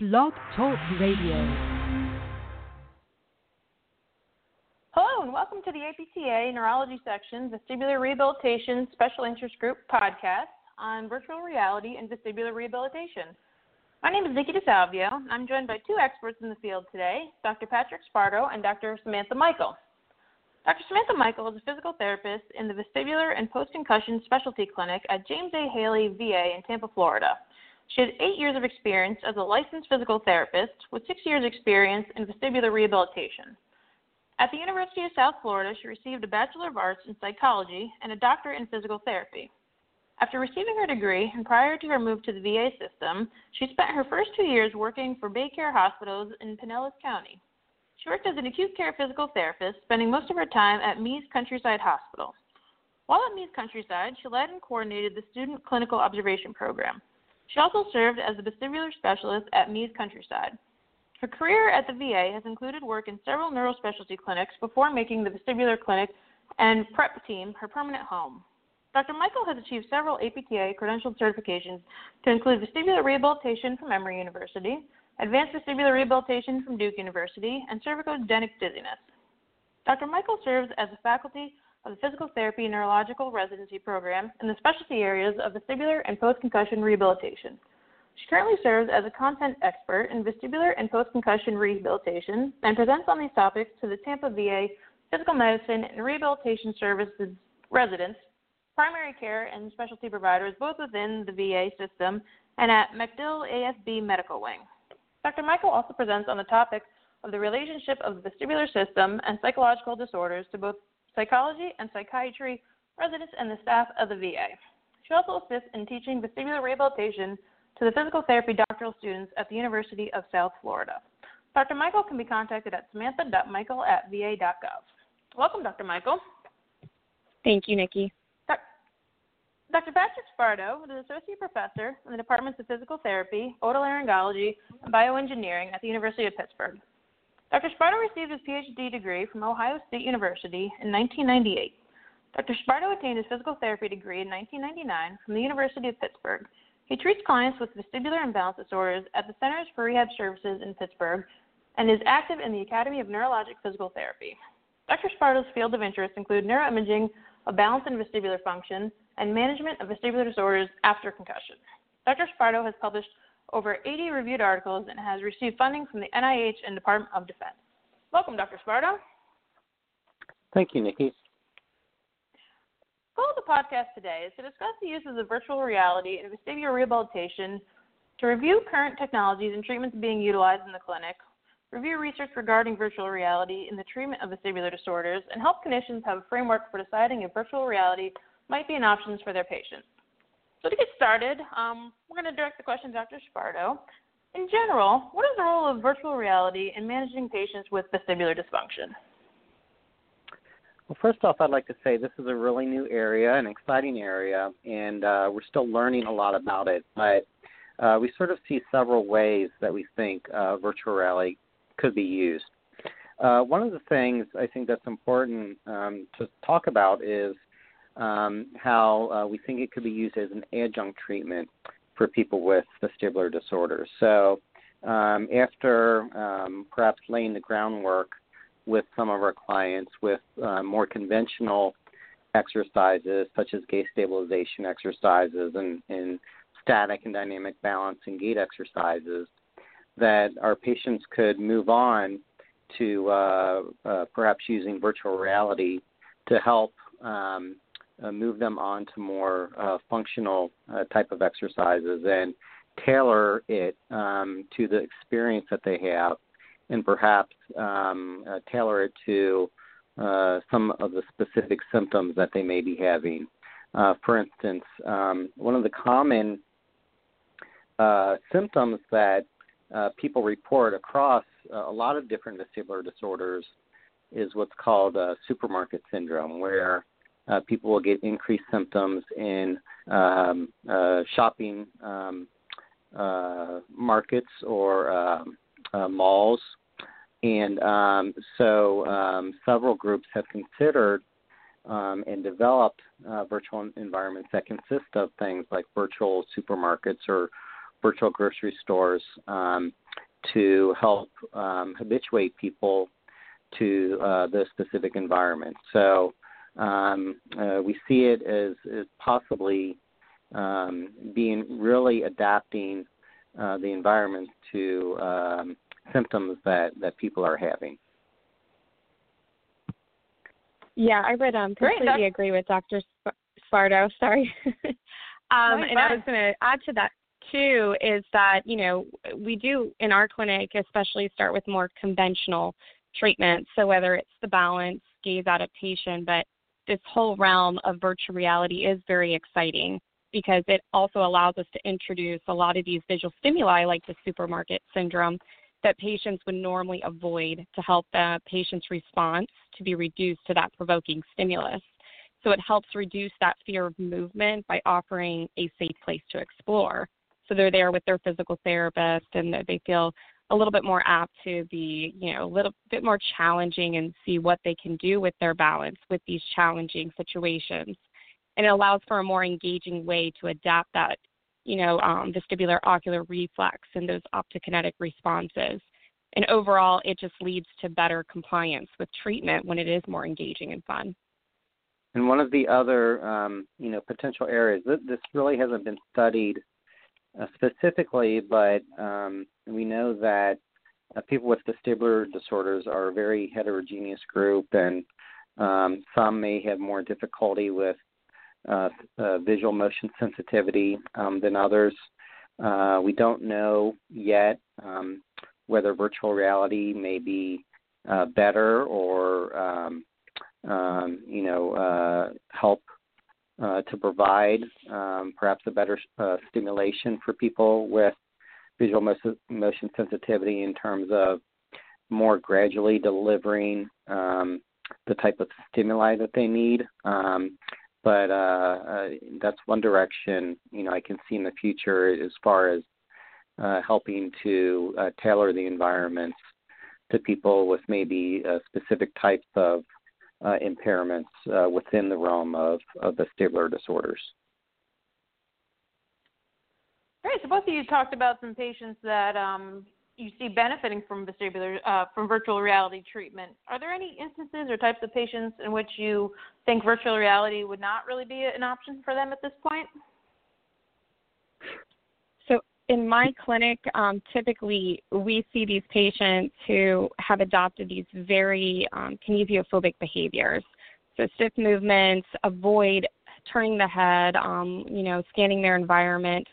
Blog Talk Radio. Hello, and welcome to the APTA Neurology Section Vestibular Rehabilitation Special Interest Group podcast on virtual reality and vestibular rehabilitation. My name is Nikki DeSalvio. I'm joined by two experts in the field today, Dr. Patrick Sparto and Dr. Samantha Michael. Dr. Samantha Michael is a physical therapist in the Vestibular and Post-Concussion Specialty Clinic at James A. Haley VA in Tampa, Florida. She has eight years of experience as a licensed physical therapist with six years' experience in vestibular rehabilitation. At the University of South Florida, she received a Bachelor of Arts in Psychology and a doctorate in physical therapy. After receiving her degree and prior to her move to the VA system, she spent her first two years working for Baycare Hospitals in Pinellas County. She worked as an acute care physical therapist, spending most of her time at Mease Countryside Hospital. While at Mease Countryside, she led and coordinated the Student Clinical Observation Program. She also served as a vestibular specialist at Mease Countryside. Her career at the VA has included work in several neurospecialty clinics before making the vestibular clinic and prep team her permanent home. Dr. Michael has achieved several APTA credentialed certifications to include vestibular rehabilitation from Emory University, advanced vestibular rehabilitation from Duke University, and cervicogenic dizziness. Dr. Michael serves as a faculty of the Physical Therapy Neurological Residency Program in the specialty areas of vestibular and post-concussion rehabilitation. She currently serves as a content expert in vestibular and post-concussion rehabilitation and presents on these topics to the Tampa VA Physical Medicine and Rehabilitation Services residents, primary care, and specialty providers both within the VA system and at MacDill AFB Medical Wing. Dr. Michael also presents on the topic of the relationship of the vestibular system and psychological disorders to both psychology, and psychiatry residents and the staff of the VA. She also assists in teaching vestibular rehabilitation to the physical therapy doctoral students at the University of South Florida. Dr. Michael can be contacted at samantha.michael at va.gov. Welcome, Dr. Michael. Thank you, Nikki. Dr. Patrick Sparto is an associate professor in the departments of physical therapy, otolaryngology, and bioengineering at the University of Pittsburgh. Dr. Sparto received his PhD degree from Ohio State University in 1998. Dr. Sparto attained his physical therapy degree in 1999 from the University of Pittsburgh. He treats clients with vestibular imbalance disorders at the Centers for Rehab Services in Pittsburgh and is active in the Academy of Neurologic Physical Therapy. Dr. Sparto's field of interest include neuroimaging of balance and vestibular function and management of vestibular disorders after concussion. Dr. Sparto has published over 80 reviewed articles, and has received funding from the NIH and Department of Defense. Welcome, Dr. Sparto. Thank you, Nikki. The goal of the podcast today is to discuss the uses of virtual reality in vestibular rehabilitation, to review current technologies and treatments being utilized in the clinic, review research regarding virtual reality in the treatment of vestibular disorders, and help clinicians have a framework for deciding if virtual reality might be an option for their patients. So to get started, um, we're going to direct the question to Dr. Sparto. In general, what is the role of virtual reality in managing patients with vestibular dysfunction? Well, first off, I'd like to say this is a really new area, an exciting area, and uh, we're still learning a lot about it. But uh, we sort of see several ways that we think uh, virtual reality could be used. Uh, one of the things I think that's important um, to talk about is um, how uh, we think it could be used as an adjunct treatment for people with vestibular disorders. So, um, after um, perhaps laying the groundwork with some of our clients with uh, more conventional exercises, such as gaze stabilization exercises and, and static and dynamic balance and gait exercises, that our patients could move on to uh, uh, perhaps using virtual reality to help um, uh, move them on to more uh, functional uh, type of exercises and tailor it um, to the experience that they have and perhaps um, uh, tailor it to uh, some of the specific symptoms that they may be having. Uh, for instance, um, one of the common symptoms that people report across a lot of different vestibular disorders is what's called supermarket syndrome, where uh, people will get increased symptoms in um, uh, shopping um, uh, markets or um, uh, malls. And um, so um, several groups have considered um, and developed uh, virtual environments that consist of things like virtual supermarkets or virtual grocery stores um, to help um, habituate people to uh, those specific environments. So um, uh, we see it as, as possibly um, being really adapting uh, the environment to um, symptoms that, that people are having. Yeah, I would um, completely Great, agree with Dr. Sparto. Sorry. um, and I was going to add to that too is that you know we do in our clinic especially start with more conventional treatments. So whether it's the balance, gaze adaptation, but this whole realm of virtual reality is very exciting because it also allows us to introduce a lot of these visual stimuli like the supermarket syndrome that patients would normally avoid to help the patient's response to be reduced to that provoking stimulus. So it helps reduce that fear of movement by offering a safe place to explore. So they're there with their physical therapist and they feel a little bit more apt to be, you know, a little bit more challenging and see what they can do with their balance with these challenging situations. And it allows for a more engaging way to adapt that, you know, um, vestibular ocular reflex and those optokinetic responses. And overall, it just leads to better compliance with treatment when it is more engaging and fun. And one of the other, um, you know, potential areas that this really hasn't been studied specifically, but um, we know that uh, people with vestibular disorders are a very heterogeneous group, and um, some may have more difficulty with uh, uh, visual motion sensitivity um, than others. Uh, we don't know yet um, whether virtual reality may be uh, better or um, um, you know uh, help uh, to provide um, perhaps a better uh, stimulation for people with visual motion sensitivity in terms of more gradually delivering um, the type of stimuli that they need. Um, but uh, uh, that's one direction you know I can see in the future as far as uh, helping to uh, tailor the environments to people with maybe uh, specific types of uh, impairments uh, within the realm of, of vestibular disorders. Great. So both of you talked about some patients that um, you see benefiting from vestibular uh, from virtual reality treatment. Are there any instances or types of patients in which you think virtual reality would not really be an option for them at this point? In my clinic, um, typically we see these patients who have adopted these very um, kinesiophobic behaviors. So stiff movements, avoid turning the head, um, you know, scanning their environment,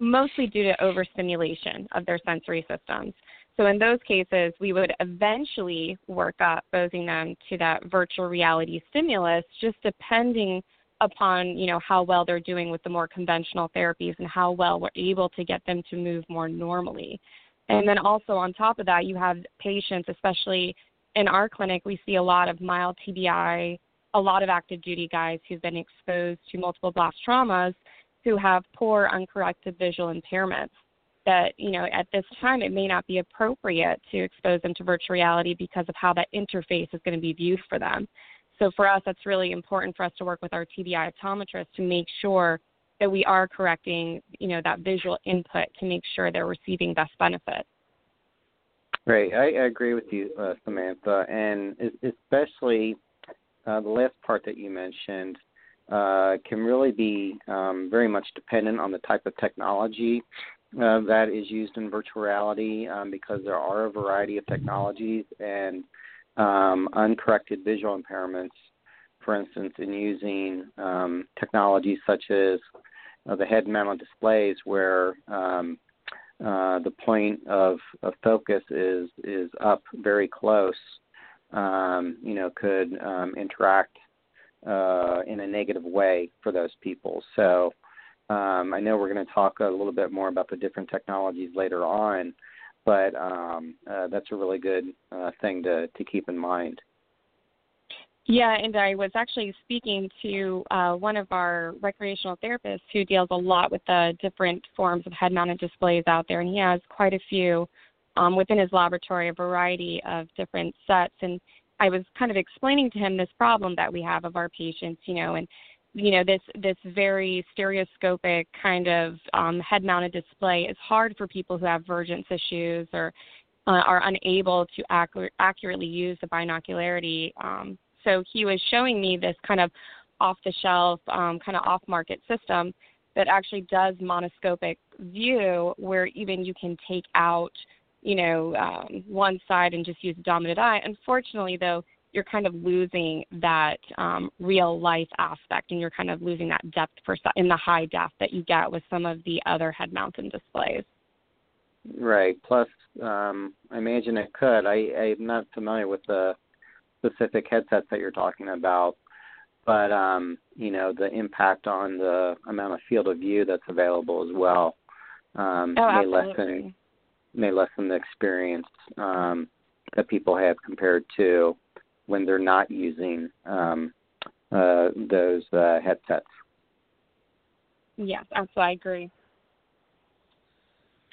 mostly due to overstimulation of their sensory systems. So in those cases, we would eventually work up exposing them to that virtual reality stimulus, just depending – upon you know how well they're doing with the more conventional therapies and how well we're able to get them to move more normally. And then also on top of that you have patients especially in our clinic we see a lot of mild tbi a lot of active duty guys who've been exposed to multiple blast traumas who have poor uncorrected visual impairments that you know at this time it may not be appropriate to expose them to virtual reality because of how that interface is going to be viewed for them so for us, that's really important for us to work with our TBI optometrist to make sure that we are correcting, you know, that visual input to make sure they're receiving best benefit. Right, I, I agree with you, uh, Samantha, and especially uh, the last part that you mentioned uh, can really be um, very much dependent on the type of technology uh, that is used in virtual reality um, because there are a variety of technologies and um, uncorrected visual impairments, for instance, in using um, technologies such as uh, the head mounted displays where um, uh, the point of, of focus is is up very close, um, you know, could um, interact uh, in a negative way for those people. So um, I know we're going to talk a little bit more about the different technologies later on, but um, uh, that's a really good uh, thing to, to keep in mind. Yeah, and I was actually speaking to uh, one of our recreational therapists who deals a lot with the different forms of head mounted displays out there, and he has quite a few um, within his laboratory, a variety of different sets. And I was kind of explaining to him this problem that we have of our patients, you know, and you know this this very stereoscopic kind of um, head mounted display is hard for people who have vergence issues or uh, are unable to accurate, accurately use the binocularity. Um, so he was showing me this kind of off the shelf, um, kind of off market system that actually does monoscopic view where even you can take out, you know, um, one side and just use the dominant eye. Unfortunately, though, you're kind of losing that um, real life aspect and you're kind of losing that depth in the high depth that you get with some of the other head mounted displays. Right. Plus, um, I imagine it could. I, I'm not familiar with the specific headsets that you're talking about, but um, you know the impact on the amount of field of view that's available as well um, oh, may lessen may lessen the experience um, that people have compared to when they're not using um, uh, those uh, headsets. Yes, absolutely, I agree.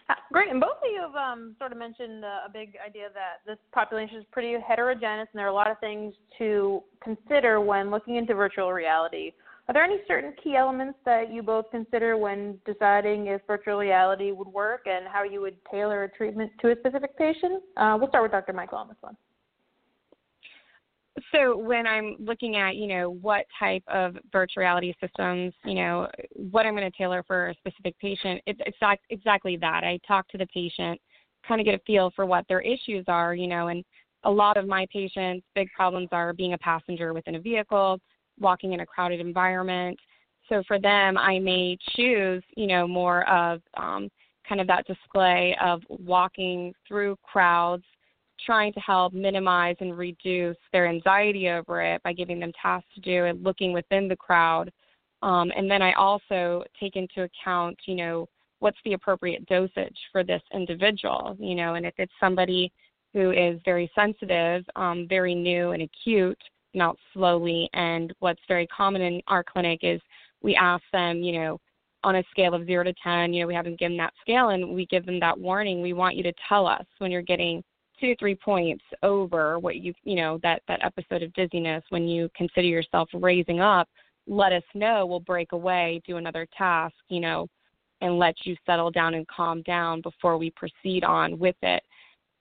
Uh, great, and both of you have um, sort of mentioned uh, a big idea that this population is pretty heterogeneous, and there are a lot of things to consider when looking into virtual reality. Are there any certain key elements that you both consider when deciding if virtual reality would work and how you would tailor a treatment to a specific patient? Uh, we'll start with Dr. Michael on this one. So when I'm looking at, you know, what type of virtual reality systems, you know, what I'm going to tailor for a specific patient, it's, exactly that. I talk to the patient, kind of get a feel for what their issues are, you know, and a lot of my patients' big problems are being a passenger within a vehicle, walking in a crowded environment. So for them, I may choose, you know, more of um, kind of that display of walking through crowds trying to help minimize and reduce their anxiety over it by giving them tasks to do and looking within the crowd. Um, and then I also take into account, you know, what's the appropriate dosage for this individual, you know, and if it's somebody who is very sensitive, um, very new and acute, not slowly. And what's very common in our clinic is we ask them, you know, on a scale of zero to 10, you know, we haven't given that scale and we give them that warning. We want you to tell us when you're getting two three points over what you you know that that episode of dizziness when you consider yourself raising up let us know. We'll break away do another task you know and let you settle down and calm down before we proceed on with it.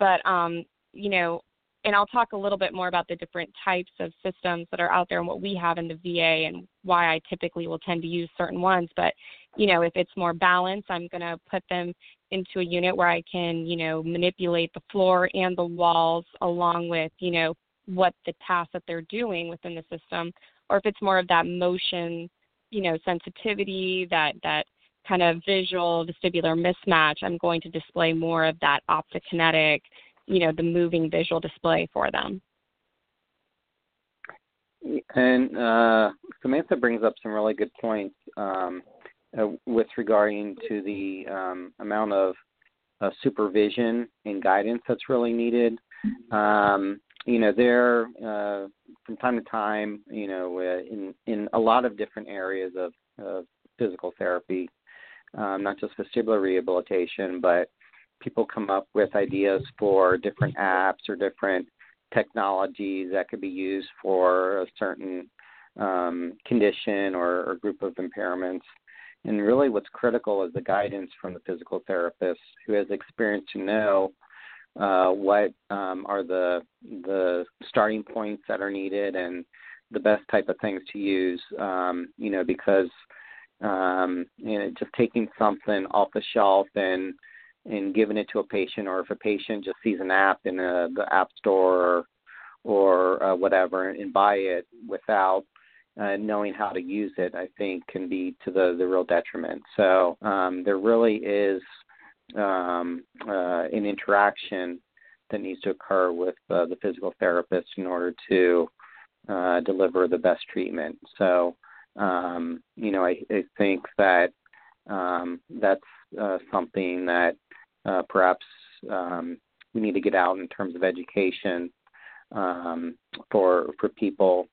But um you know and I'll talk a little bit more about the different types of systems that are out there and what we have in the VA and why I typically will tend to use certain ones. But, you know, if it's more balanced, I'm going to put them into a unit where I can, you know, manipulate the floor and the walls along with, you know, what the task that they're doing within the system, or if it's more of that motion, you know, sensitivity, that that kind of visual vestibular mismatch, I'm going to display more of that optokinetic, you know, the moving visual display for them. And uh, Samantha brings up some really good points. Um, uh, with regarding to the um, amount of uh, supervision and guidance that's really needed. Um, you know, there uh, from time to time, you know, uh, in in a lot of different areas of, of physical therapy, um, not just vestibular rehabilitation, but people come up with ideas for different apps or different technologies that could be used for a certain um, condition or, or group of impairments. And really, what's critical is the guidance from the physical therapist who has experience to know uh, what um, are the the starting points that are needed and the best type of things to use. Um, you know, because um, you know, just taking something off the shelf and and giving it to a patient, or if a patient just sees an app in a, the app store or, or uh, whatever and buy it without uh, knowing how to use it, I think, can be to the, the real detriment. So um, there really is um, uh, an interaction that needs to occur with uh, the physical therapist in order to uh, deliver the best treatment. So, um, you know, I, I think that um, that's uh, something that uh, perhaps um, we need to get out in terms of education um, for for people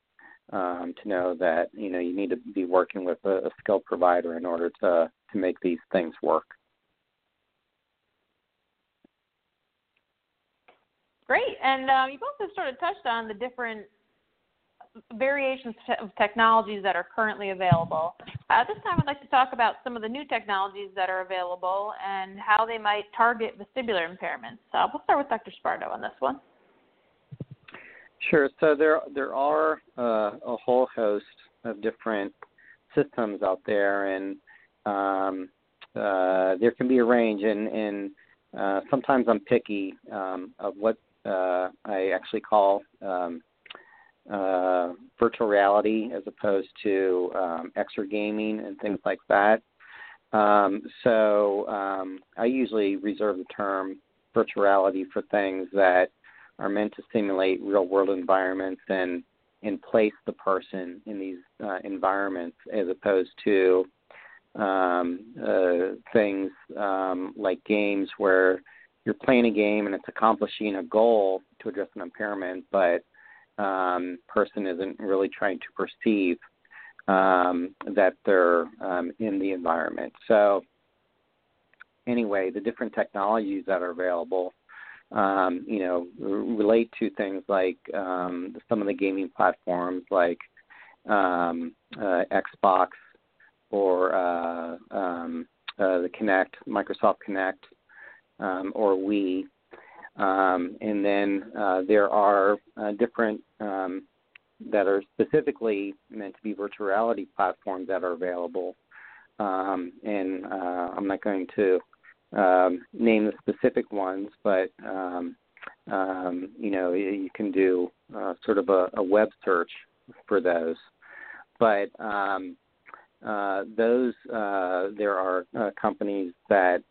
um, to know that you know you need to be working with a, a skilled provider in order to to make these things work. Great, and um, you've also sort of touched on the different variations of technologies that are currently available. This time, I'd like to talk about some of the new technologies that are available and how they might target vestibular impairments. So we'll start with Dr. Sparto on this one. Sure. So there there are uh, a whole host of different systems out there, and um, uh, there can be a range. And, and uh, sometimes I'm picky um, of what uh, I actually call um, uh, virtual reality as opposed to um, exergaming and things like that. Um, so um, I usually reserve the term virtual reality for things that are meant to simulate real world environments and and place the person in these uh, environments as opposed to um, uh, things um, like games where you're playing a game and it's accomplishing a goal to address an impairment, but um, person isn't really trying to perceive um, that they're um, in the environment. So, anyway, the different technologies that are available, um, you know, relate to things like um, some of the gaming platforms like um, uh, Xbox or uh, um, uh, the Kinect, Microsoft Kinect, um, or Wii. Um, and then uh, there are uh, different um, that are specifically meant to be virtual reality platforms that are available. Um, and uh, I'm not going to um, name the specific ones, but um, um, you know you, can do uh, sort of a, a, web search for those. But uh, those uh, there are companies that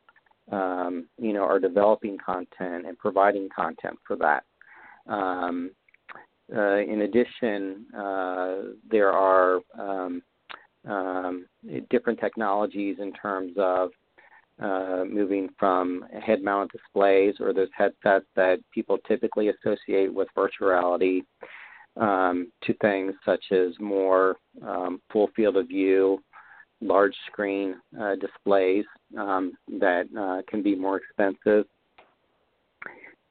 um, you know, are developing content and providing content for that. Um, uh, in addition, uh, there are um, um, different technologies in terms of uh, moving from head mounted displays or those headsets that people typically associate with virtual reality um, to things such as more um, full field of view large screen uh, displays um, that uh, can be more expensive.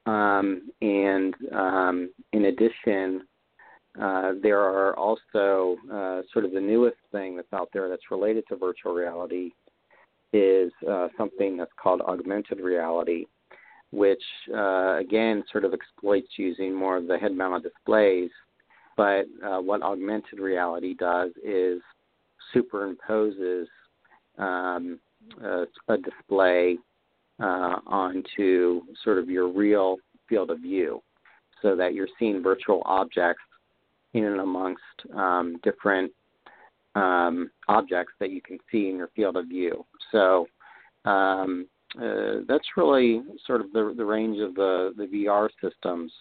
Um, and um, in addition, uh, there are also uh, sort of the newest thing that's out there that's related to virtual reality is uh, something that's called augmented reality, which uh, again sort of exploits using more of the head mounted displays. But what augmented reality does is superimposes um, a, a, display uh, onto sort of your real field of view so that you're seeing virtual objects in and amongst um, different um, objects that you can see in your field of view. So um, uh, that's really sort of the, the range of the, the VR systems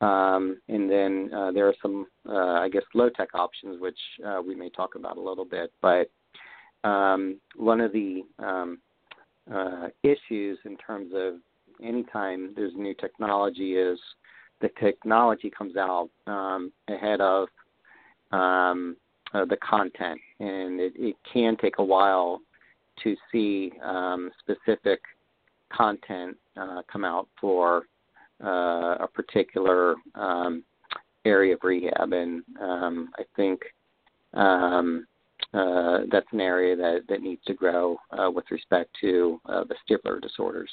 um, and then uh, there are some, uh, I guess, low tech options, which uh, we may talk about a little bit. But um, one of the um, uh, issues in terms of anytime there's new technology is the technology comes out um, ahead of um, uh, the content, and it, it, can take a while to see um, specific content uh, come out for uh, a particular um, area of rehab, and um, I think um, uh, that's an area that, that needs to grow uh, with respect to uh, vestibular disorders.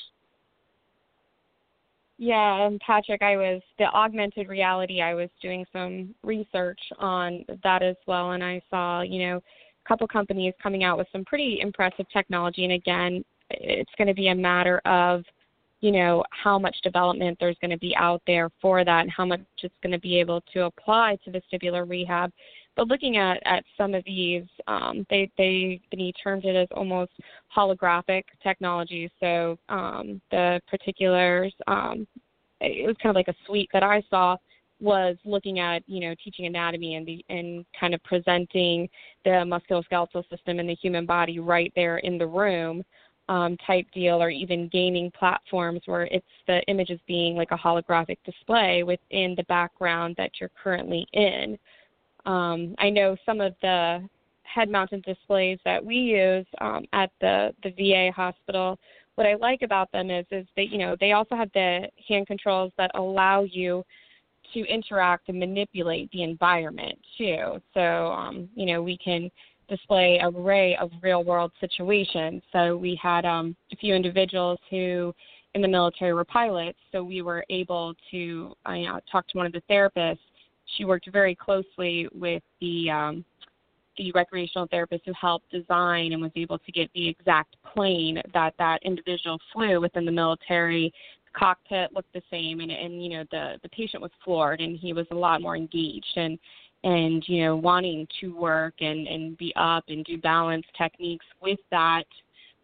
Yeah, and Patrick, I was the augmented reality. I was doing some research on that as well, and I saw, you know, a couple companies coming out with some pretty impressive technology. And again, it's going to be a matter of you know how much development there's going to be out there for that and how much it's going to be able to apply to vestibular rehab. But looking at at some of these um, they they they termed it as almost holographic technology. So um, the particulars um, it was kind of like a suite that i saw was looking at you know teaching anatomy and the and kind of presenting the musculoskeletal system in the human body right there in the room um, type deal or even gaming platforms where it's the image is being like a holographic display within the background that you're currently in. Um, I know some of the head mounted displays that we use um, at the, the VA hospital. What I like about them is is that you know they also have the hand controls that allow you to interact and manipulate the environment too. So um, you know we can display array of real world situations. So we had um, a few individuals who in the military were pilots, so we were able to uh, you know, talk to one of the therapists. She worked very closely with the um, the recreational therapist who helped design and was able to get the exact plane that that individual flew within the military. The cockpit looked the same, and and you know the the patient was floored, and he was a lot more engaged and and you know wanting to work and and be up and do balance techniques with that.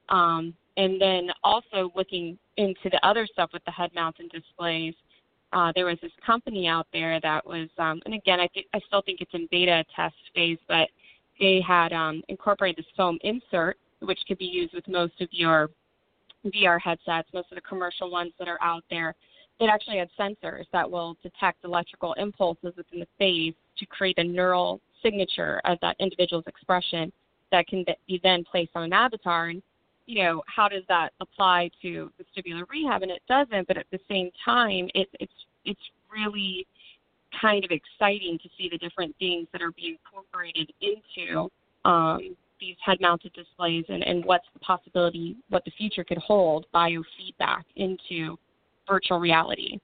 Um, and then also looking into the other stuff with the head mounted displays uh, there was this company out there that was um, and again i think i still think it's in beta test phase but they had um, incorporated this foam insert which could be used with most of your vr headsets most of the commercial ones that are out there it actually had sensors that will detect electrical impulses within the face to create a neural signature of that individual's expression that can be then placed on an avatar. And, you know, how does that apply to vestibular rehab? And it doesn't, but at the same time, it, it's it's really kind of exciting to see the different things that are being incorporated into um, these head-mounted displays and, and what's the possibility, what the future could hold biofeedback into virtual reality.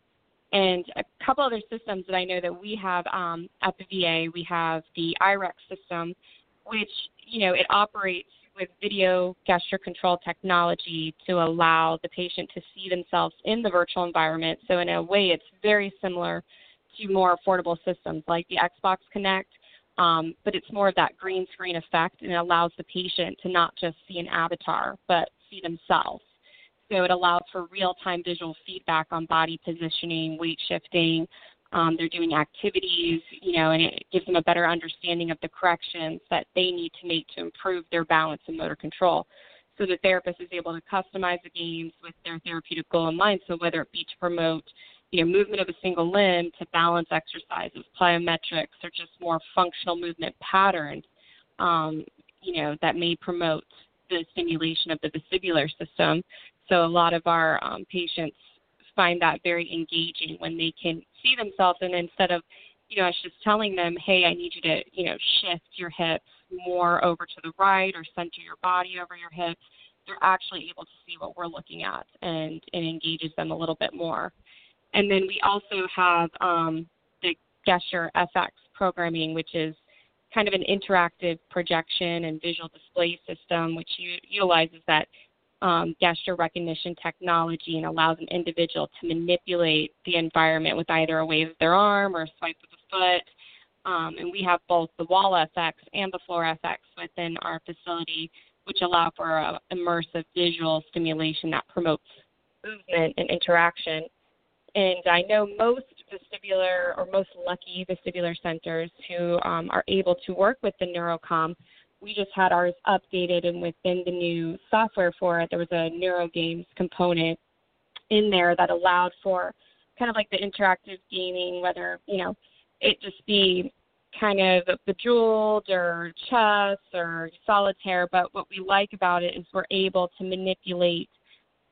And a couple other systems that I know that we have um, at the VA, we have the IREX system, which you know it operates with video gesture control technology to allow the patient to see themselves in the virtual environment. So in a way, it's very similar to more affordable systems like the Xbox Kinect, um, but it's more of that green screen effect, and it allows the patient to not just see an avatar, but see themselves. So it allows for real time visual feedback on body positioning, weight shifting. Um, they're doing activities, you know, and it gives them a better understanding of the corrections that they need to make to improve their balance and motor control. So the therapist is able to customize the games with their therapeutic goal in mind. So whether it be to promote, you know, movement of a single limb, to balance exercises, plyometrics, or just more functional movement patterns, um, you know, that may promote the stimulation of the vestibular system. So a lot of our um, patients find that very engaging when they can see themselves and instead of, you know, us just telling them, hey, I need you to, you know, shift your hips more over to the right or center your body over your hips, they're actually able to see what we're looking at and it engages them a little bit more. And then we also have um, the Gesture FX programming, which is kind of an interactive projection and visual display system, which utilizes that um, gesture recognition technology and allows an individual to manipulate the environment with either a wave of their arm or a swipe of the foot. Um, and we have both the wall FX and the floor FX within our facility, which allow for immersive visual stimulation that promotes movement and interaction. And I know most vestibular or most lucky vestibular centers who um, are able to work with the Neurocom we just had ours updated and within the new software for it there was a neurogames component in there that allowed for kind of like the interactive gaming whether you know it just be kind of bejeweled or chess or solitaire. But what we like about it is we're able to manipulate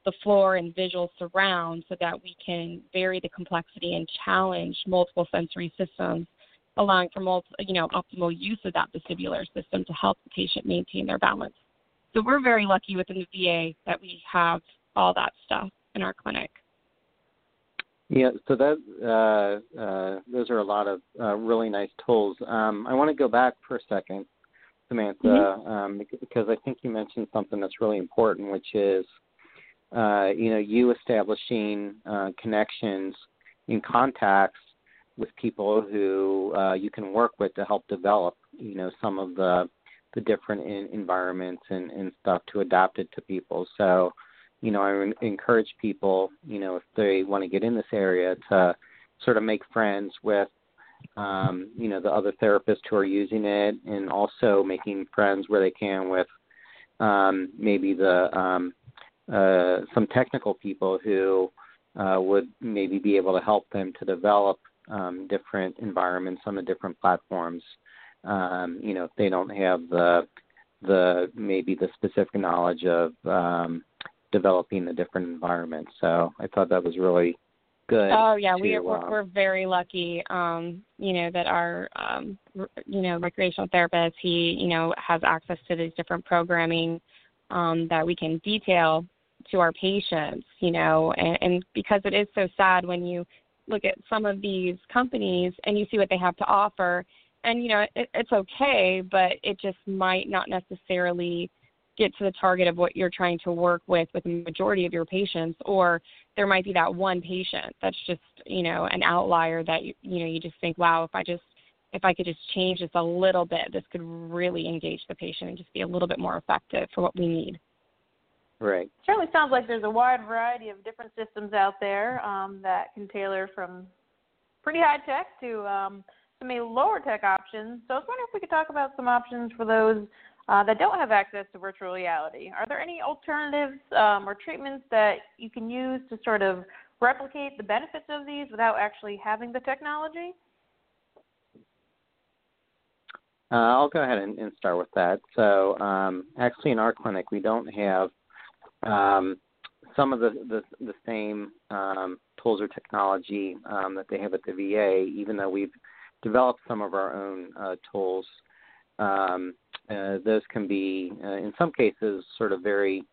the floor and visual surround so that we can vary the complexity and challenge multiple sensory systems allowing for multi, you know optimal use of that vestibular system to help the patient maintain their balance. So we're very lucky within the VA that we have all that stuff in our clinic. Yeah, so that uh, uh, those are a lot of uh, really nice tools. Um, I want to go back for a second, Samantha, mm-hmm. um, because I think you mentioned something that's really important, which is uh, you know you establishing uh, connections in contacts with people who uh, you can work with to help develop, you know, some of the the different in, environments and, and stuff to adapt it to people. So, you know, I encourage people, you know, if they want to get in this area, to sort of make friends with, um, you know, the other therapists who are using it, and also making friends where they can with um, maybe the um, uh, some technical people who uh, would maybe be able to help them to develop um, different environments on the different platforms. Um, you know, if they don't have the the maybe the specific knowledge of um, developing the different environments. So I thought that was really good. Oh yeah, to, we we're, um, we're very lucky. Um, you know that our um, you know recreational therapist he you know has access to these different programming um, that we can detail to our patients. You know, and, and because it is so sad when you look at some of these companies and you see what they have to offer, and you know it, it's okay, but it just might not necessarily get to the target of what you're trying to work with with the majority of your patients or there might be that one patient that's just you know an outlier that you, you know you just think wow if i just if i could just change this a little bit this could really engage the patient and just be a little bit more effective for what we need right. certainly sounds like there's a wide variety of different systems out there um, that can tailor from pretty high tech to um, some lower tech options. So I was wondering if we could talk about some options for those uh, that don't have access to virtual reality. Are there any alternatives um, or treatments that you can use to sort of replicate the benefits of these without actually having the technology? Uh, I'll go ahead and, and start with that. So, um, actually, in our clinic, we don't have um, some of the the, the same um, tools or technology um, that they have at the VA, even though we've developed some of our own uh, tools. Um, uh, those can be, uh, in some cases, sort of very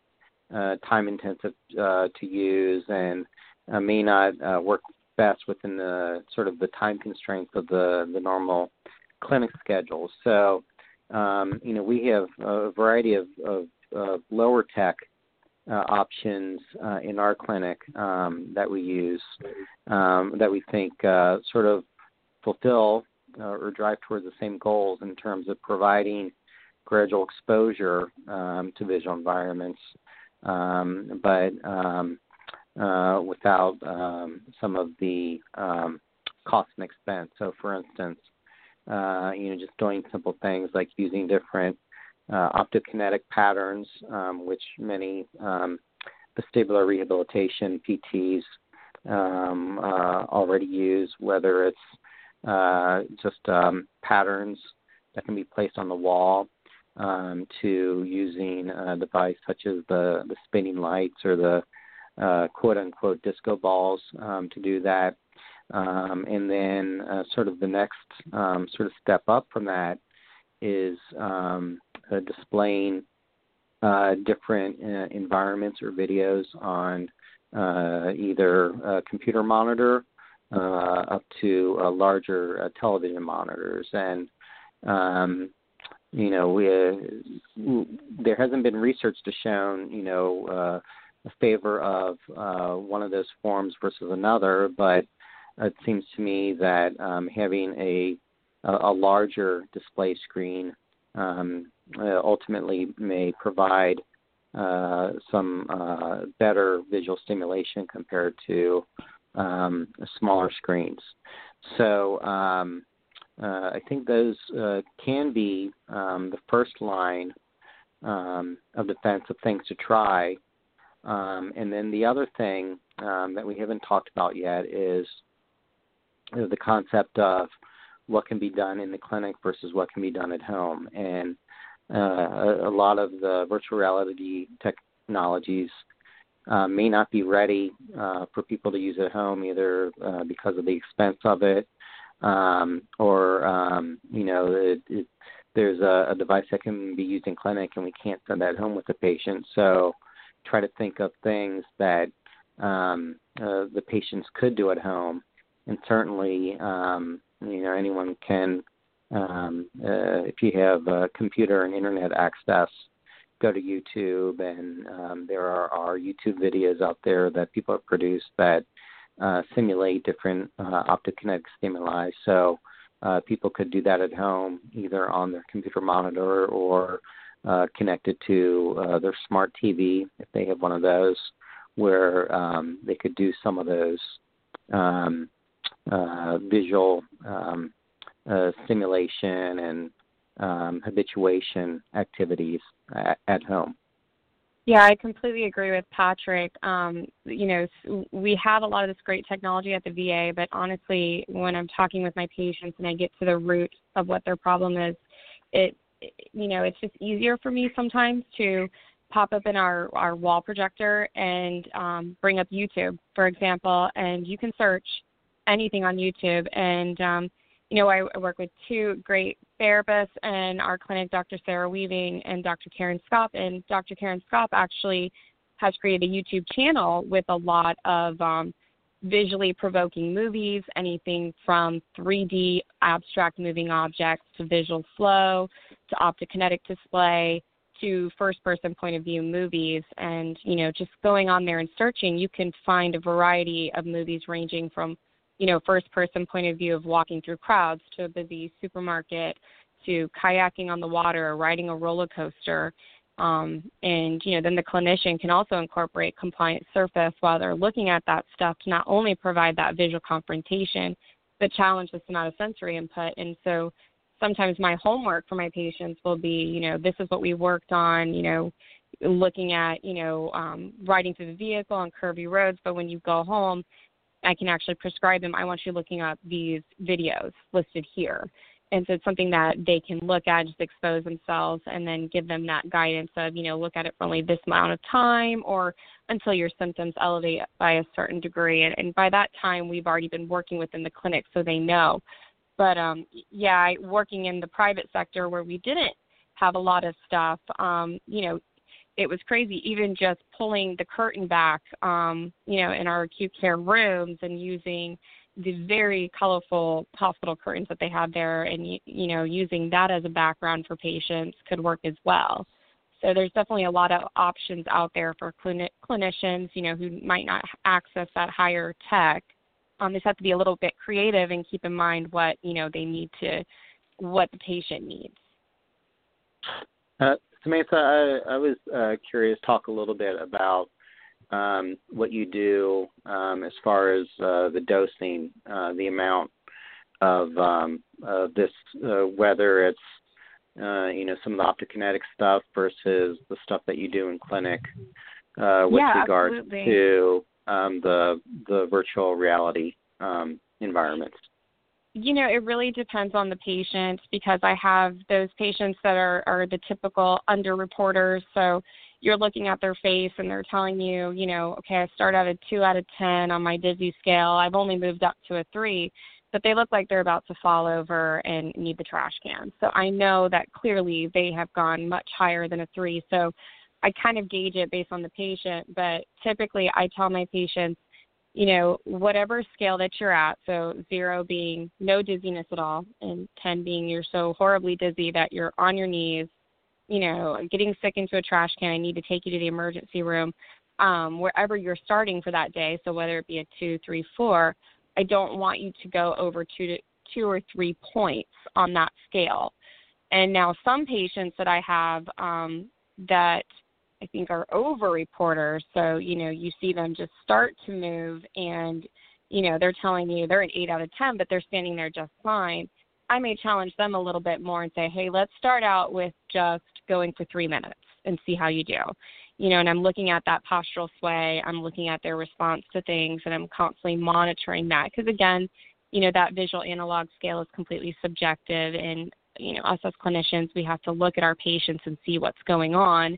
uh, time intensive uh, to use and uh, may not work best within the sort of the time constraints of the, the normal clinic schedule. So, um, you know, we have a variety of, of, of lower tech uh, options uh, in our clinic um, that we use um, that we think uh, sort of fulfill uh, or drive towards the same goals in terms of providing gradual exposure um, to visual environments, um, but um, uh, without um, some of the cost and expense. So, for instance, uh, you know, just doing simple things like using different uh, optokinetic patterns, um, which many um, vestibular rehabilitation PTs um, uh, already use, whether it's uh, just um, patterns that can be placed on the wall um, to using a device such as the, the spinning lights or the uh, quote unquote disco balls um, to do that. And then, uh, sort of the next sort of step up from that is um, uh, displaying uh, different uh, environments or videos on uh, either a computer monitor uh, up to larger uh, television monitors. And um, you know, we, there hasn't been research to show, you know, a favor of one of those forms versus another, but it seems to me that um, having a a larger display screen um, uh, ultimately may provide uh, some uh, better visual stimulation compared to um, smaller screens. So um, uh, I think those uh, can be um, the first line um, of defense of things to try. Um, and then the other thing that we haven't talked about yet is the concept of what can be done in the clinic versus what can be done at home. And uh, a, a lot of the virtual reality technologies uh, may not be ready uh, for people to use at home, either uh, because of the expense of it um, or um, you know it, it, there's a, a device that can be used in clinic and we can't send that home with the patient. So try to think of things that um, uh, the patients could do at home, and certainly um, you know anyone can. Um, uh, if you have a computer and internet access, go to YouTube, and um, there are, are YouTube videos out there that people have produced that uh, simulate different uh, optokinetic stimuli. So uh, people could do that at home, either on their computer monitor or uh, connected to uh, their smart TV if they have one of those, where um, they could do some of those um, uh, visual um, uh, stimulation and um, habituation activities at, at home. Yeah, I completely agree with Patrick. Um, you know, we have a lot of this great technology at the VA, but honestly, when I'm talking with my patients and I get to the root of what their problem is, it, you know, it's just easier for me sometimes to pop up in our, our wall projector and um, bring up YouTube, for example, and you can search anything on YouTube. And, um, you know, I, work with two great therapists in our clinic, Dr. Sarah Weaving and Dr. Karen Scott. And Dr. Karen Scott actually has created a YouTube channel with a lot of um, visually provoking movies, anything from 3D abstract moving objects to visual flow to optokinetic display to first person point of view movies and you know just going on there and searching you can find a variety of movies ranging from you know first person point of view of walking through crowds to a busy supermarket to kayaking on the water or riding a roller coaster um, and you know, then the clinician can also incorporate compliant surface while they're looking at that stuff to not only provide that visual confrontation, but challenge the somatosensory input. And so sometimes my homework for my patients will be, you know, this is what we worked on, you know, looking at, you know, um, riding through the vehicle on curvy roads. But when you go home, I can actually prescribe them. I want you looking up these videos listed here and so it's something that they can look at, just expose themselves, and then give them that guidance of, you know, look at it for only this amount of time or until your symptoms elevate by a certain degree. And, and by that time, we've already been working within the clinic, so they know. But um, yeah, working in the private sector where we didn't have a lot of stuff, um, you know, it was crazy. Even just pulling the curtain back, um, you know, in our acute care rooms and using the very colorful hospital curtains that they have there and you know using that as a background for patients could work as well so there's definitely a lot of options out there for clini- clinicians you know who might not access that higher tech um, they just have to be a little bit creative and keep in mind what you know they need to what the patient needs uh, Samantha, I, I was uh, curious. Talk a little bit about um, what you do um, as far as uh, the dosing, uh, the amount of um, this, uh, whether it's uh, you know some of the optokinetic stuff versus the stuff that you do in clinic uh, with yeah, regard absolutely. to um, the the virtual reality um, environments. You know, it really depends on the patient because I have those patients that are, are the typical underreporters. So you're looking at their face and they're telling you, you know, okay, I start at a two out of ten on my dizzy scale. I've only moved up to a three, but they look like they're about to fall over and need the trash can. So I know that clearly they have gone much higher than a three. So I kind of gauge it based on the patient, but typically I tell my patients, you know, whatever scale that you're at, so zero being no dizziness at all, and 10 being you're so horribly dizzy that you're on your knees you know, getting sick into a trash can, I need to take you to the emergency room, um, wherever you're starting for that day. So whether it be a two, three, four, I don't want you to go over two to two or three points on that scale. And now some patients that I have um, that I think are over reporters, so you know, you see them just start to move and you know, they're telling you they're an eight out of ten, but they're standing there just fine. I may challenge them a little bit more and say, hey, let's start out with just going for three minutes and see how you do. You know, and I'm looking at that postural sway, I'm looking at their response to things, and I'm constantly monitoring that. Because again, you know, that visual analog scale is completely subjective, and you know, us as clinicians, we have to look at our patients and see what's going on.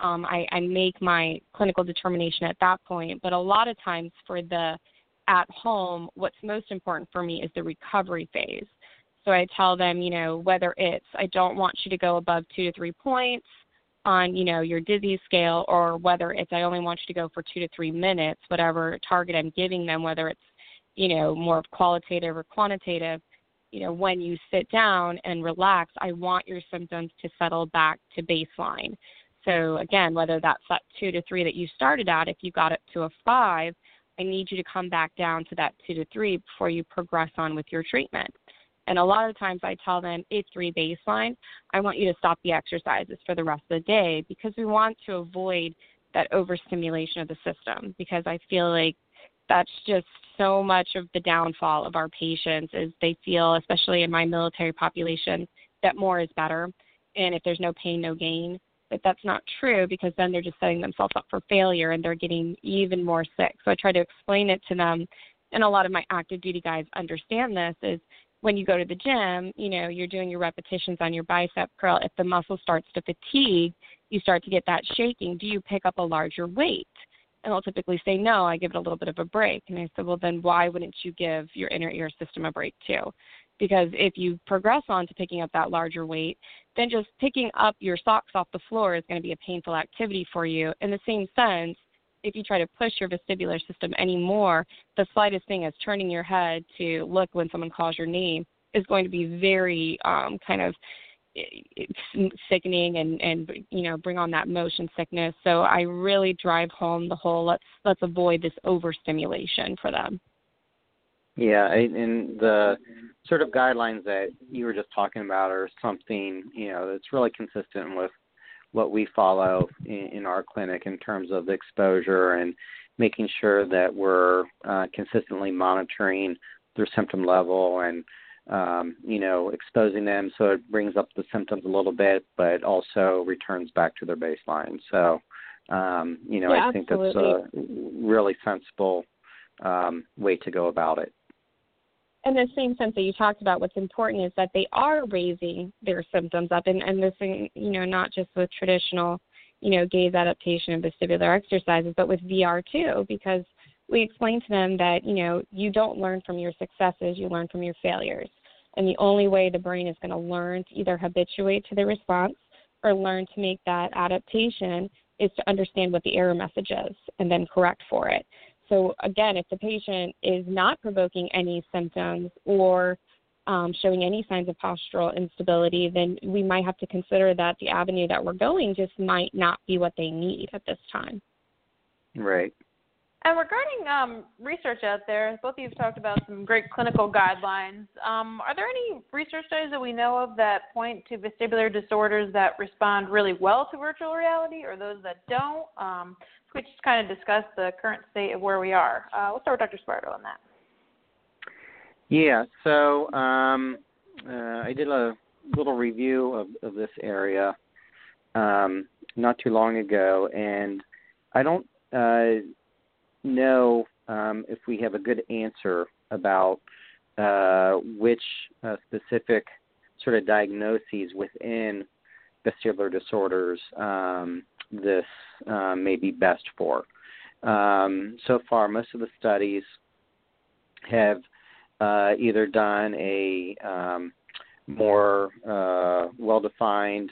Um, I, I make my clinical determination at that point, but a lot of times for the at home, what's most important for me is the recovery phase. So I tell them, you know, whether it's I don't want you to go above two to three points on, you know, your dizzy scale or whether it's I only want you to go for two to three minutes, whatever target I'm giving them, whether it's, you know, more of qualitative or quantitative, you know, when you sit down and relax, I want your symptoms to settle back to baseline. So again, whether that's that two to three that you started at, if you got it to a five, I need you to come back down to that two to three before you progress on with your treatment. And a lot of times I tell them it's three baseline. I want you to stop the exercises for the rest of the day because we want to avoid that overstimulation of the system because I feel like that's just so much of the downfall of our patients is they feel, especially in my military population, that more is better. And if there's no pain, no gain. That's not true because then they're just setting themselves up for failure and they're getting even more sick. So I try to explain it to them and a lot of my active duty guys understand this is when you go to the gym, you know, you're doing your repetitions on your bicep curl. If the muscle starts to fatigue, you start to get that shaking. Do you pick up a larger weight? And they'll typically say, no, I give it a little bit of a break. And I said, well, then why wouldn't you give your inner ear system a break too? Because if you progress on to picking up that larger weight, then just picking up your socks off the floor is going to be a painful activity for you. In the same sense, if you try to push your vestibular system anymore, the slightest thing as turning your head to look when someone calls your name is going to be very um, kind of sickening and and you know bring on that motion sickness so i really drive home the whole let's let's avoid this overstimulation for them yeah and the sort of guidelines that you were just talking about are something you know that's really consistent with what we follow in, in our clinic in terms of exposure and making sure that we're uh, consistently monitoring their symptom level and um, you know, exposing them so it brings up the symptoms a little bit, but also returns back to their baseline. So, um, you know, yeah, I think absolutely. that's a really sensible um, way to go about it. In the same sense that you talked about, what's important is that they are raising their symptoms up, and, and this, you know, not just with traditional, you know, gaze adaptation and vestibular exercises, but with VR too, because we explain to them that you know you don't learn from your successes you learn from your failures. And the only way the brain is going to learn to either habituate to the response or learn to make that adaptation is to understand what the error message is and then correct for it so again if the patient is not provoking any symptoms or um, showing any signs of postural instability, then we might have to consider that the avenue that we're going just might not be what they need at this time. Right. And regarding um, research out there, both of you have talked about some great clinical guidelines. Um, are there any research studies that we know of that point to vestibular disorders that respond really well to virtual reality, or those that don't? We just kind of discuss the current state of where we are. Uh, we'll start with Dr. Sparto on that. Yeah, so um, uh, I did a little review of, of this area um, not too long ago, and I don't. Uh, know um, if we have a good answer about uh, which uh, specific sort of diagnoses within vestibular disorders um, this uh, may be best for. Um, so far, most of the studies have uh, either done a um, more uh, well defined,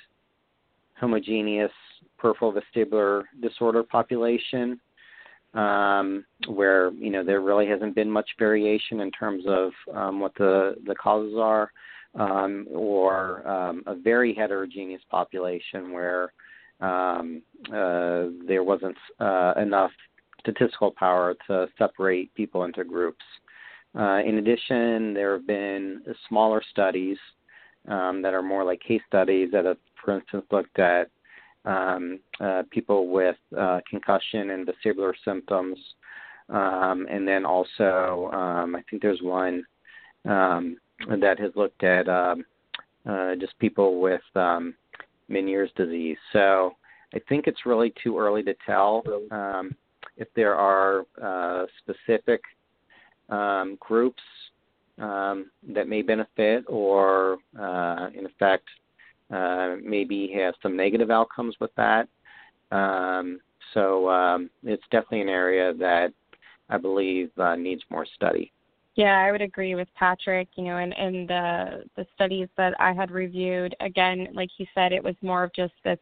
homogeneous peripheral vestibular disorder population um, where you know there really hasn't been much variation in terms of um, what the the causes are, um, or um, a very heterogeneous population where um, uh, there wasn't uh, enough statistical power to separate people into groups. Uh, in addition, there have been smaller studies um, that are more like case studies that have, for instance, looked at um, uh, people with uh, concussion and vestibular symptoms. Um, and then also, um, I think there's one um, that has looked at um, uh, just people with Meniere's disease. So I think it's really too early to tell um, if there are uh, specific um, groups um, that may benefit or, uh, in effect, uh, maybe have some negative outcomes with that. Um, so um, it's definitely an area that I believe uh, needs more study. Yeah, I would agree with Patrick. You know, and and the the studies that I had reviewed, again, like he said, it was more of just this,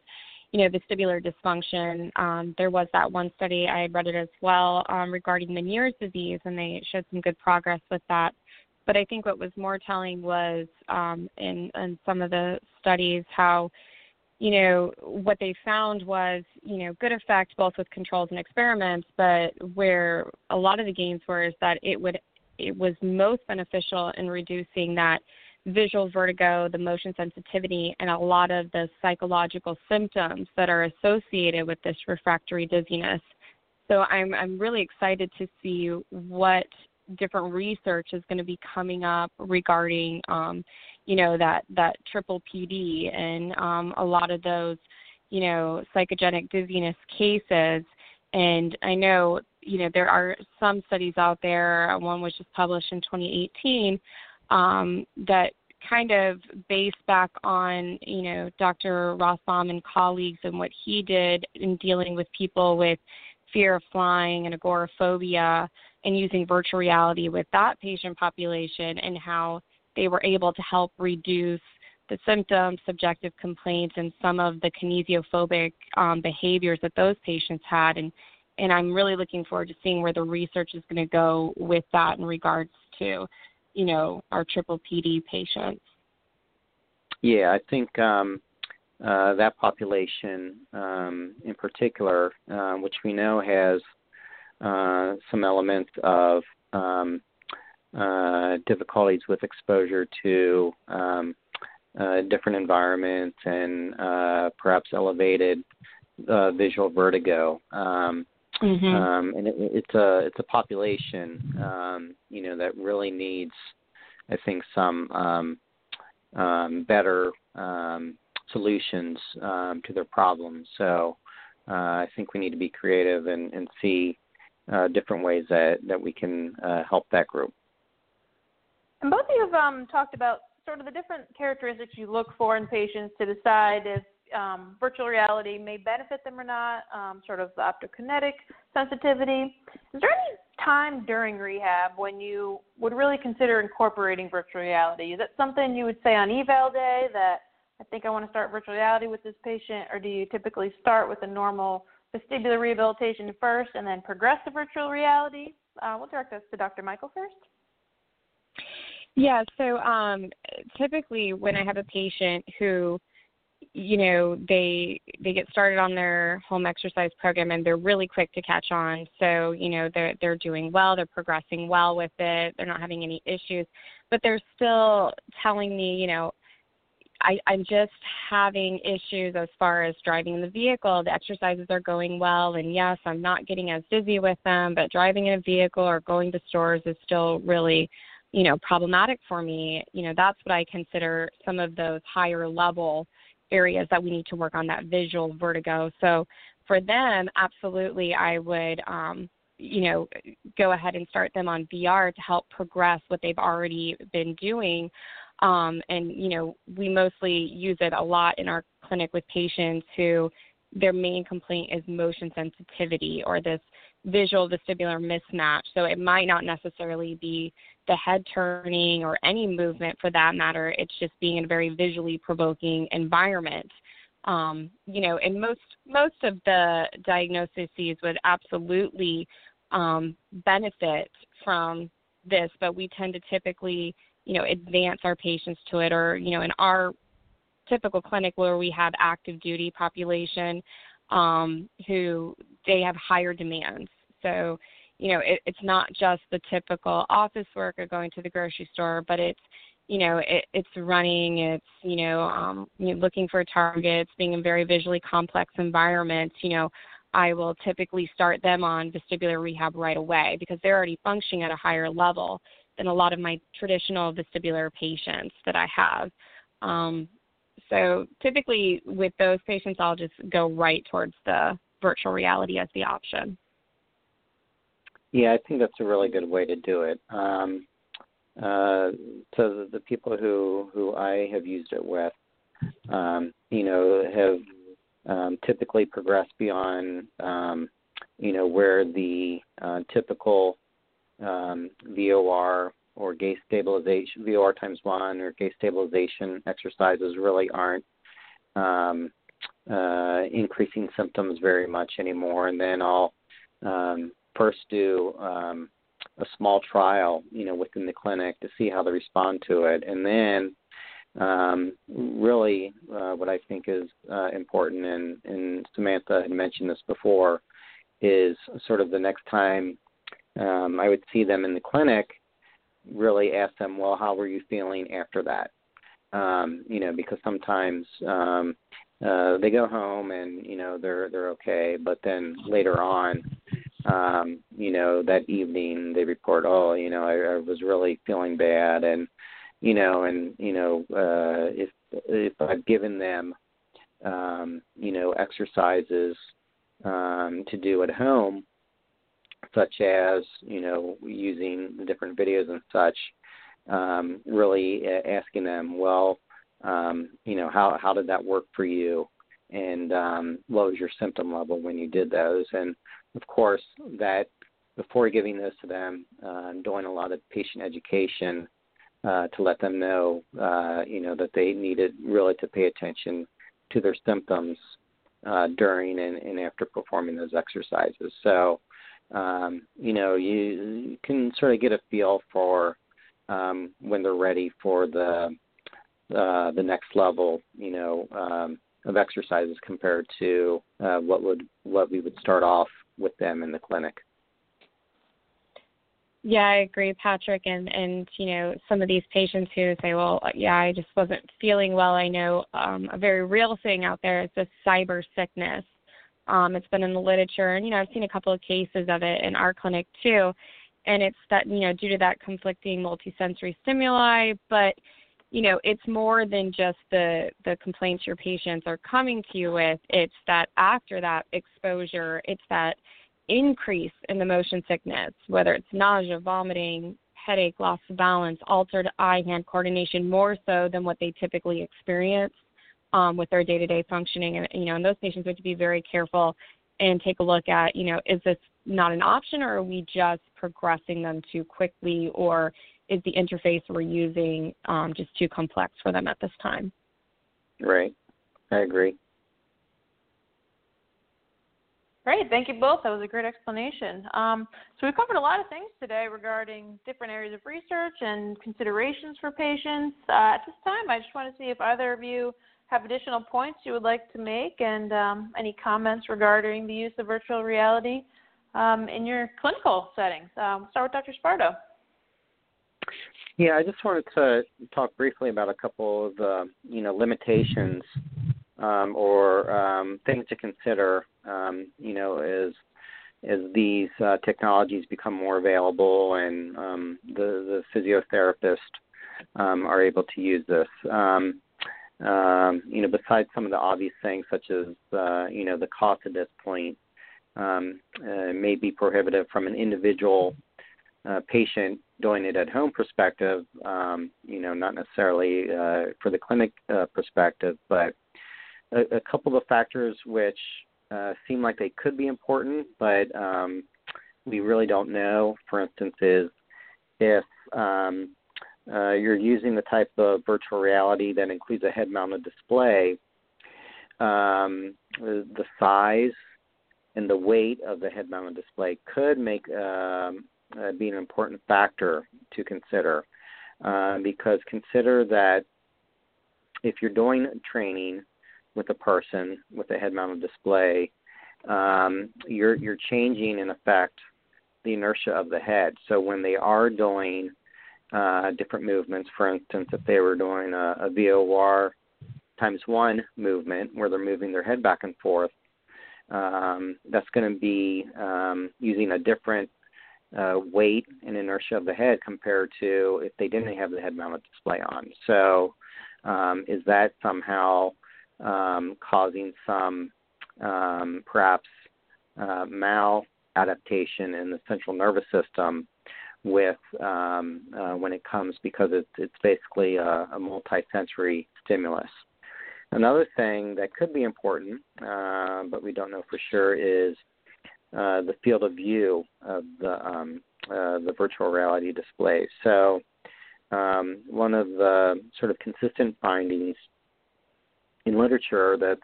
you know, vestibular dysfunction. Um, there was that one study I read it as well um, regarding Meniere's disease, and they showed some good progress with that. But I think what was more telling was um, in, in some of the studies how, you know, what they found was, you know, good effect both with controls and experiments, but where a lot of the gains were is that it would it was most beneficial in reducing that visual vertigo, the motion sensitivity, and a lot of the psychological symptoms that are associated with this refractory dizziness. So I'm I'm really excited to see what different research is going to be coming up regarding, um, you know, that that triple PD and um, a lot of those, you know, psychogenic dizziness cases. And I know, you know, there are some studies out there. One was just published in 2018 um, that kind of based back on, you know, Dr. Rothbaum and colleagues and what he did in dealing with people with fear of flying and agoraphobia and using virtual reality with that patient population and how they were able to help reduce the symptoms, subjective complaints, and some of the kinesiophobic um, behaviors that those patients had. And, and I'm really looking forward to seeing where the research is going to go with that in regards to, you know, our triple PD patients. Yeah, I think um, uh, that population um, in particular, uh, which we know has uh, some elements of um, uh, difficulties with exposure to um, uh, different environments and uh, perhaps elevated uh, visual vertigo. Um, mm-hmm. um, and it, it's a it's a population, um, you know, that really needs, I think, some um, um, better um, solutions um, to their problems. So uh, I think we need to be creative and, and see uh, different ways that that we can uh, help that group. And both of you have um, talked about sort of the different characteristics you look for in patients to decide if um, virtual reality may benefit them or not, um, sort of the optokinetic sensitivity. Is there any time during rehab when you would really consider incorporating virtual reality? Is that something you would say on eval day that I think I want to start virtual reality with this patient, or do you typically start with a normal vestibular rehabilitation first and then progress to virtual reality? Uh, we'll direct this to Dr. Michael first. Yeah, so um, typically when I have a patient who, you know, they they get started on their home exercise program and they're really quick to catch on. So you know they're they're doing well, they're progressing well with it, they're not having any issues, but they're still telling me, you know, I, I'm just having issues as far as driving the vehicle. The exercises are going well, and yes, I'm not getting as dizzy with them, but driving in a vehicle or going to stores is still really you know problematic for me you know that's what i consider some of those higher level areas that we need to work on that visual vertigo. So for them absolutely i would um you know go ahead and start them on vr to help progress what they've already been doing. Um and you know we mostly use it a lot in our clinic with patients who their main complaint is motion sensitivity or this visual vestibular mismatch. So it might not necessarily be the head turning or any movement for that matter. It's just being in a very visually provoking environment. Um, you know, and most most of the diagnoses would absolutely um, benefit from this, but we tend to typically, you know, advance our patients to it, or you know, in our typical clinic where we have active duty population um, who they have higher demands. So, you know, it, it's not just the typical office work or going to the grocery store, but it's you know, it, it's running, it's, you know, um, you know, looking for targets, being in very visually complex environments, you know, I will typically start them on vestibular rehab right away because they're already functioning at a higher level than a lot of my traditional vestibular patients that I have. Um, so typically with those patients, I'll just go right towards the virtual reality as the option. Yeah, I think that's a really good way to do it. Um, uh, so the, people who who I have used it with, um, you know, have um, typically progressed beyond, um, you know, where the uh, typical um, VOR or gaze stabilization, VOR times one or gaze stabilization exercises really aren't um, uh, increasing symptoms very much anymore. And then I'll um, first do um, a small trial, you know, within the clinic to see how they respond to it, and then um, really uh, what I think is uh, important, and, and Samantha had mentioned this before, is sort of the next time um, I would see them in the clinic really ask them, well, how were you feeling after that? Um, you know, because sometimes um, uh, they go home and you know they're they're okay, but then later on, um, you know, that evening they report, oh, you know, I, I was really feeling bad, and you know, and you know, uh, if if I've given them, um, you know, exercises um, to do at home, such as you know using the different videos and such um, really asking them, well, um, you know, how how did that work for you, and um, what was your symptom level when you did those, and of course that before giving those to them, uh, doing a lot of patient education uh, to let them know, uh, you know, that they needed really to pay attention to their symptoms uh, during and, and after performing those exercises. So, um, you know, you, can sort of get a feel for um, when they're ready for the uh, the next level, you know, um, of exercises compared to uh, what would what we would start off with them in the clinic. Yeah, I agree, Patrick. And and you know, some of these patients who say, "Well, yeah, I just wasn't feeling well." I know um, a very real thing out there is this cyber sickness. Um, it's been in the literature, and you know, I've seen a couple of cases of it in our clinic too. And it's that you know, due to that conflicting multisensory stimuli, but you know, it's more than just the the complaints your patients are coming to you with. It's that after that exposure, it's that increase in the motion sickness, whether it's nausea, vomiting, headache, loss of balance, altered eye hand coordination, more so than what they typically experience um, with their day to day functioning. And, you know, and those patients we have to be very careful and take a look at, you know, is this not an option or are we just progressing them too quickly or is the interface we're using um, just too complex for them at this time? Right. I agree. Great, thank you both. That was a great explanation. Um, so we've covered a lot of things today regarding different areas of research and considerations for patients. Uh, at this time, I just want to see if either of you have additional points you would like to make and um, any comments regarding the use of virtual reality um, in your clinical settings. Um, start with Dr. Sparto. Yeah, I just wanted to talk briefly about a couple of uh, you know limitations um, or um, things to consider, um, you know, as as these uh, technologies become more available and um, the the physiotherapist um, are able to use this. Um, you know, besides some of the obvious things such as uh, you know the cost at this point um, uh, may be prohibitive from an individual uh, patient doing it at home perspective. Um, you know, not necessarily uh, for the clinic uh, perspective, but a, a couple of factors which uh, seem like they could be important, but um, we really don't know. For instance, is if um, uh, you're using the type of virtual reality that includes a head-mounted display, um, the size and the weight of the head-mounted display could make um, uh, be an important factor to consider. Uh, because consider that if you're doing training with a person with a head mounted display, um, you're you're changing in effect the inertia of the head. So when they are doing uh, different movements, for instance, if they were doing a, a VOR times one movement where they're moving their head back and forth, um, that's going to be um, using a different uh, weight and inertia of the head compared to if they didn't have the head mounted display on. So, um, is that somehow um, causing some um, perhaps uh, maladaptation in the central nervous system with um, uh, when it comes because it's, it's basically a, a multisensory stimulus. Another thing that could be important, uh, but we don't know for sure, is uh, the field of view of the um, uh, the virtual reality display. So, um, one of the sort of consistent findings in literature that's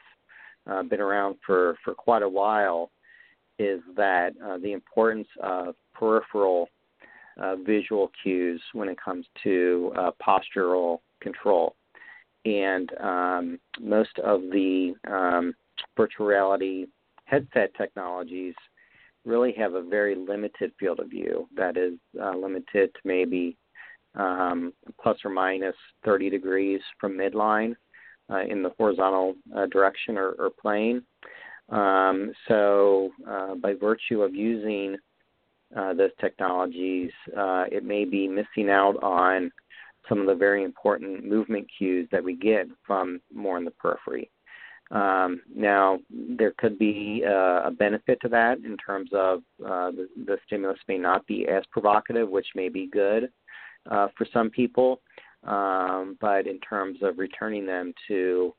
uh, been around for, for quite a while is that uh, the importance of peripheral uh, visual cues when it comes to uh, postural control. And um, most of the um, virtual reality headset technologies really have a very limited field of view that is uh, limited to maybe um, plus or minus 30 degrees from midline uh, in the horizontal uh, direction or, or plane. Um, so, uh, by virtue of using uh, those technologies, uh, it may be missing out on some of the very important movement cues that we get from more in the periphery. Um, now, there could be uh, a benefit to that in terms of uh, the, the, stimulus may not be as provocative, which may be good uh, for some people, um, but in terms of returning them to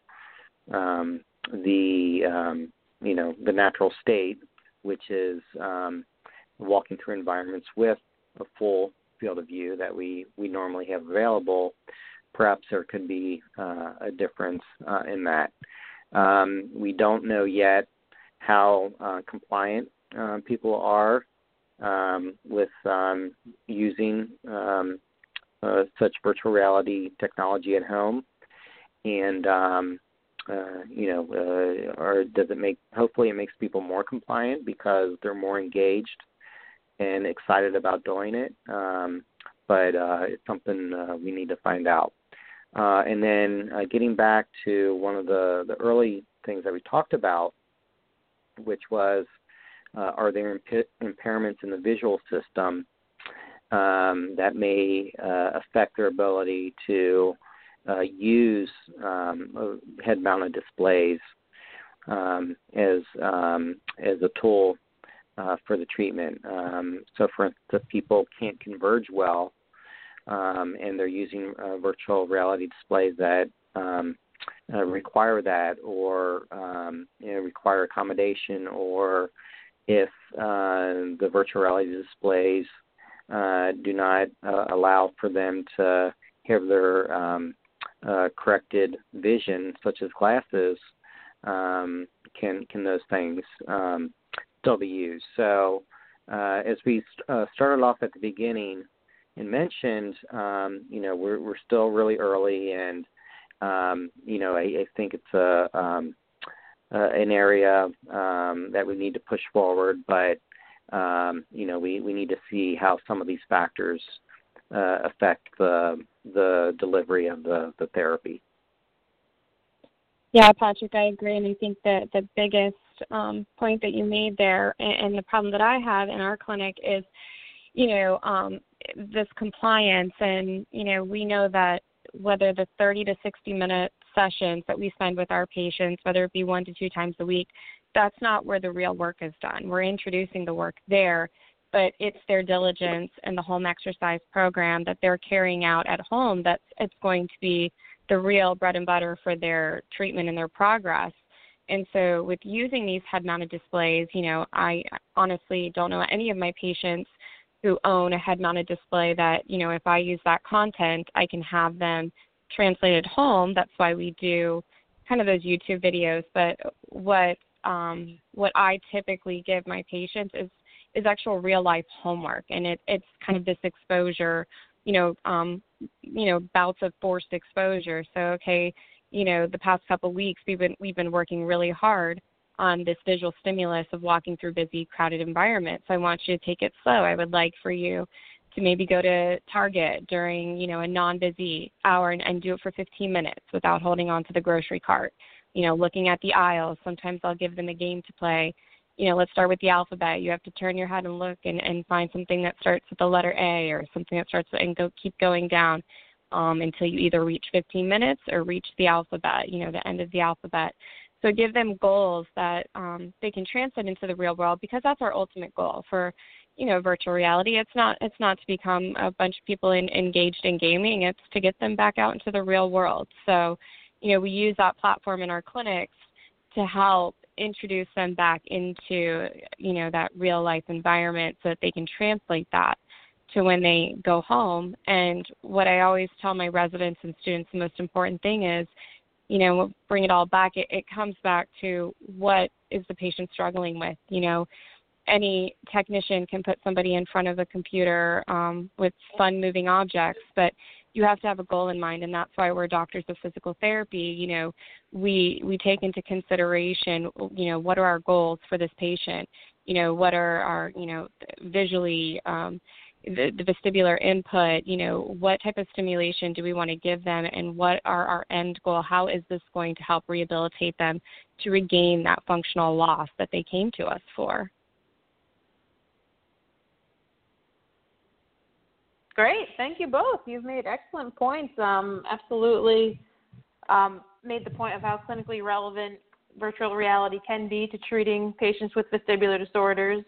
um, the um, you know the natural state, which is um, walking through environments with a full field of view that we we normally have available, perhaps there could be uh, a difference uh, in that. Um, we don't know yet how uh, compliant uh, people are um, with um, using um, uh, such virtual reality technology at home, and um, uh, you know, or does it make? Hopefully, it makes people more compliant because they're more engaged and excited about doing it. Um, but uh, it's something uh, we need to find out. Uh, and then uh, getting back to one of the, the early things that we talked about, which was uh, are there imp- impairments in the visual system um, that may uh, affect their ability to uh, use um, head-mounted displays um, as um, as a tool uh, for the treatment. Um, so, for instance, people can't converge well um, and they're using uh, virtual reality displays that um, uh, require that or um, you know, require accommodation, or if uh, the virtual reality displays uh, do not uh, allow for them to have their um, corrected vision, such as glasses, um, can can those things um, used? So, uh, as we uh, started off at the beginning and mentioned, um, you know, we're we're still really early, and um, you know, I, I think it's a um, uh, an area um, that we need to push forward, but um, you know, we, we need to see how some of these factors uh, affect the the delivery of the, the therapy. Yeah, Patrick, I agree, and I think that the biggest um, point that you made there, and, and the problem that I have in our clinic is, you know, um, this compliance, and you know, we know that whether the 30 to 60 minute sessions that we spend with our patients, whether it be one to two times a week, that's not where the real work is done. We're introducing the work there, but it's their diligence and the home exercise program that they're carrying out at home that's it's going to be the real bread and butter for their treatment and their progress. And so with using these head mounted displays, you know, I honestly don't know any of my patients who own a head mounted display that, you know, if I use that content, I can have them translated home. That's why we do kind of those YouTube videos. But what um, what I typically give my patients is is actual real life homework, and it, it's kind of this exposure, you know, um, you know, bouts of forced exposure. So okay, you know, the past couple weeks we've been we've been working really hard on this visual stimulus of walking through busy, crowded environments. I want you to take it slow. I would like for you to maybe go to Target during, you know, a non-busy hour and, and do it for 15 minutes without holding on to the grocery cart. You know, looking at the aisles. Sometimes I'll give them a game to play. You know, let's start with the alphabet. You have to turn your head and look and, and find something that starts with the letter A or something that starts with, and go keep going down um, until you either reach 15 minutes or reach the alphabet. You know, the end of the alphabet. So give them goals that um, they can translate into the real world because that's our ultimate goal for you know virtual reality. It's not it's not to become a bunch of people in, engaged in gaming. It's to get them back out into the real world. So you know we use that platform in our clinics to help introduce them back into you know that real life environment so that they can translate that to when they go home and what i always tell my residents and students the most important thing is you know, bring it all back, it, it comes back to what is the patient struggling with. You know, any technician can put somebody in front of a computer um, with fun moving objects, but you have to have a goal in mind, and that's why we're doctors of physical therapy. You know, we we take into consideration, you know, what are our goals for this patient? You know, what are our, you know, visually um, the, the vestibular input, you know, what type of stimulation do we want to give them and what are our end goal? How is this going to help rehabilitate them to regain that functional loss that they came to us for? Great. Thank you both. You've made excellent points. Um, absolutely um, made the point of how clinically relevant virtual reality can be to treating patients with vestibular disorders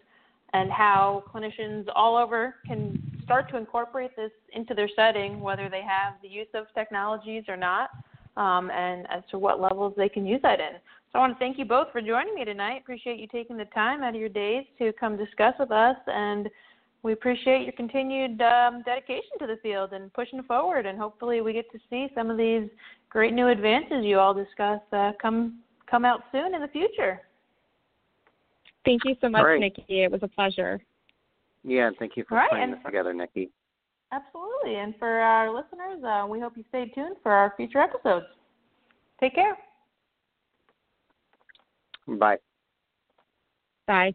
and how clinicians all over can start to incorporate this into their setting, whether they have the use of technologies or not, um, and as to what levels they can use that in. So I want to thank you both for joining me tonight. Appreciate you taking the time out of your days to come discuss with us, and we appreciate your continued um, dedication to the field and pushing forward. And hopefully, we get to see some of these great new advances you all discuss uh, come come out soon in the future. Thank you so much, Great. Nikki. It was a pleasure. Yeah, and thank you for Right, putting and this for- together, Nikki. Absolutely. And for our listeners, uh, we hope you stay tuned for our future episodes. Take care. Bye. Bye.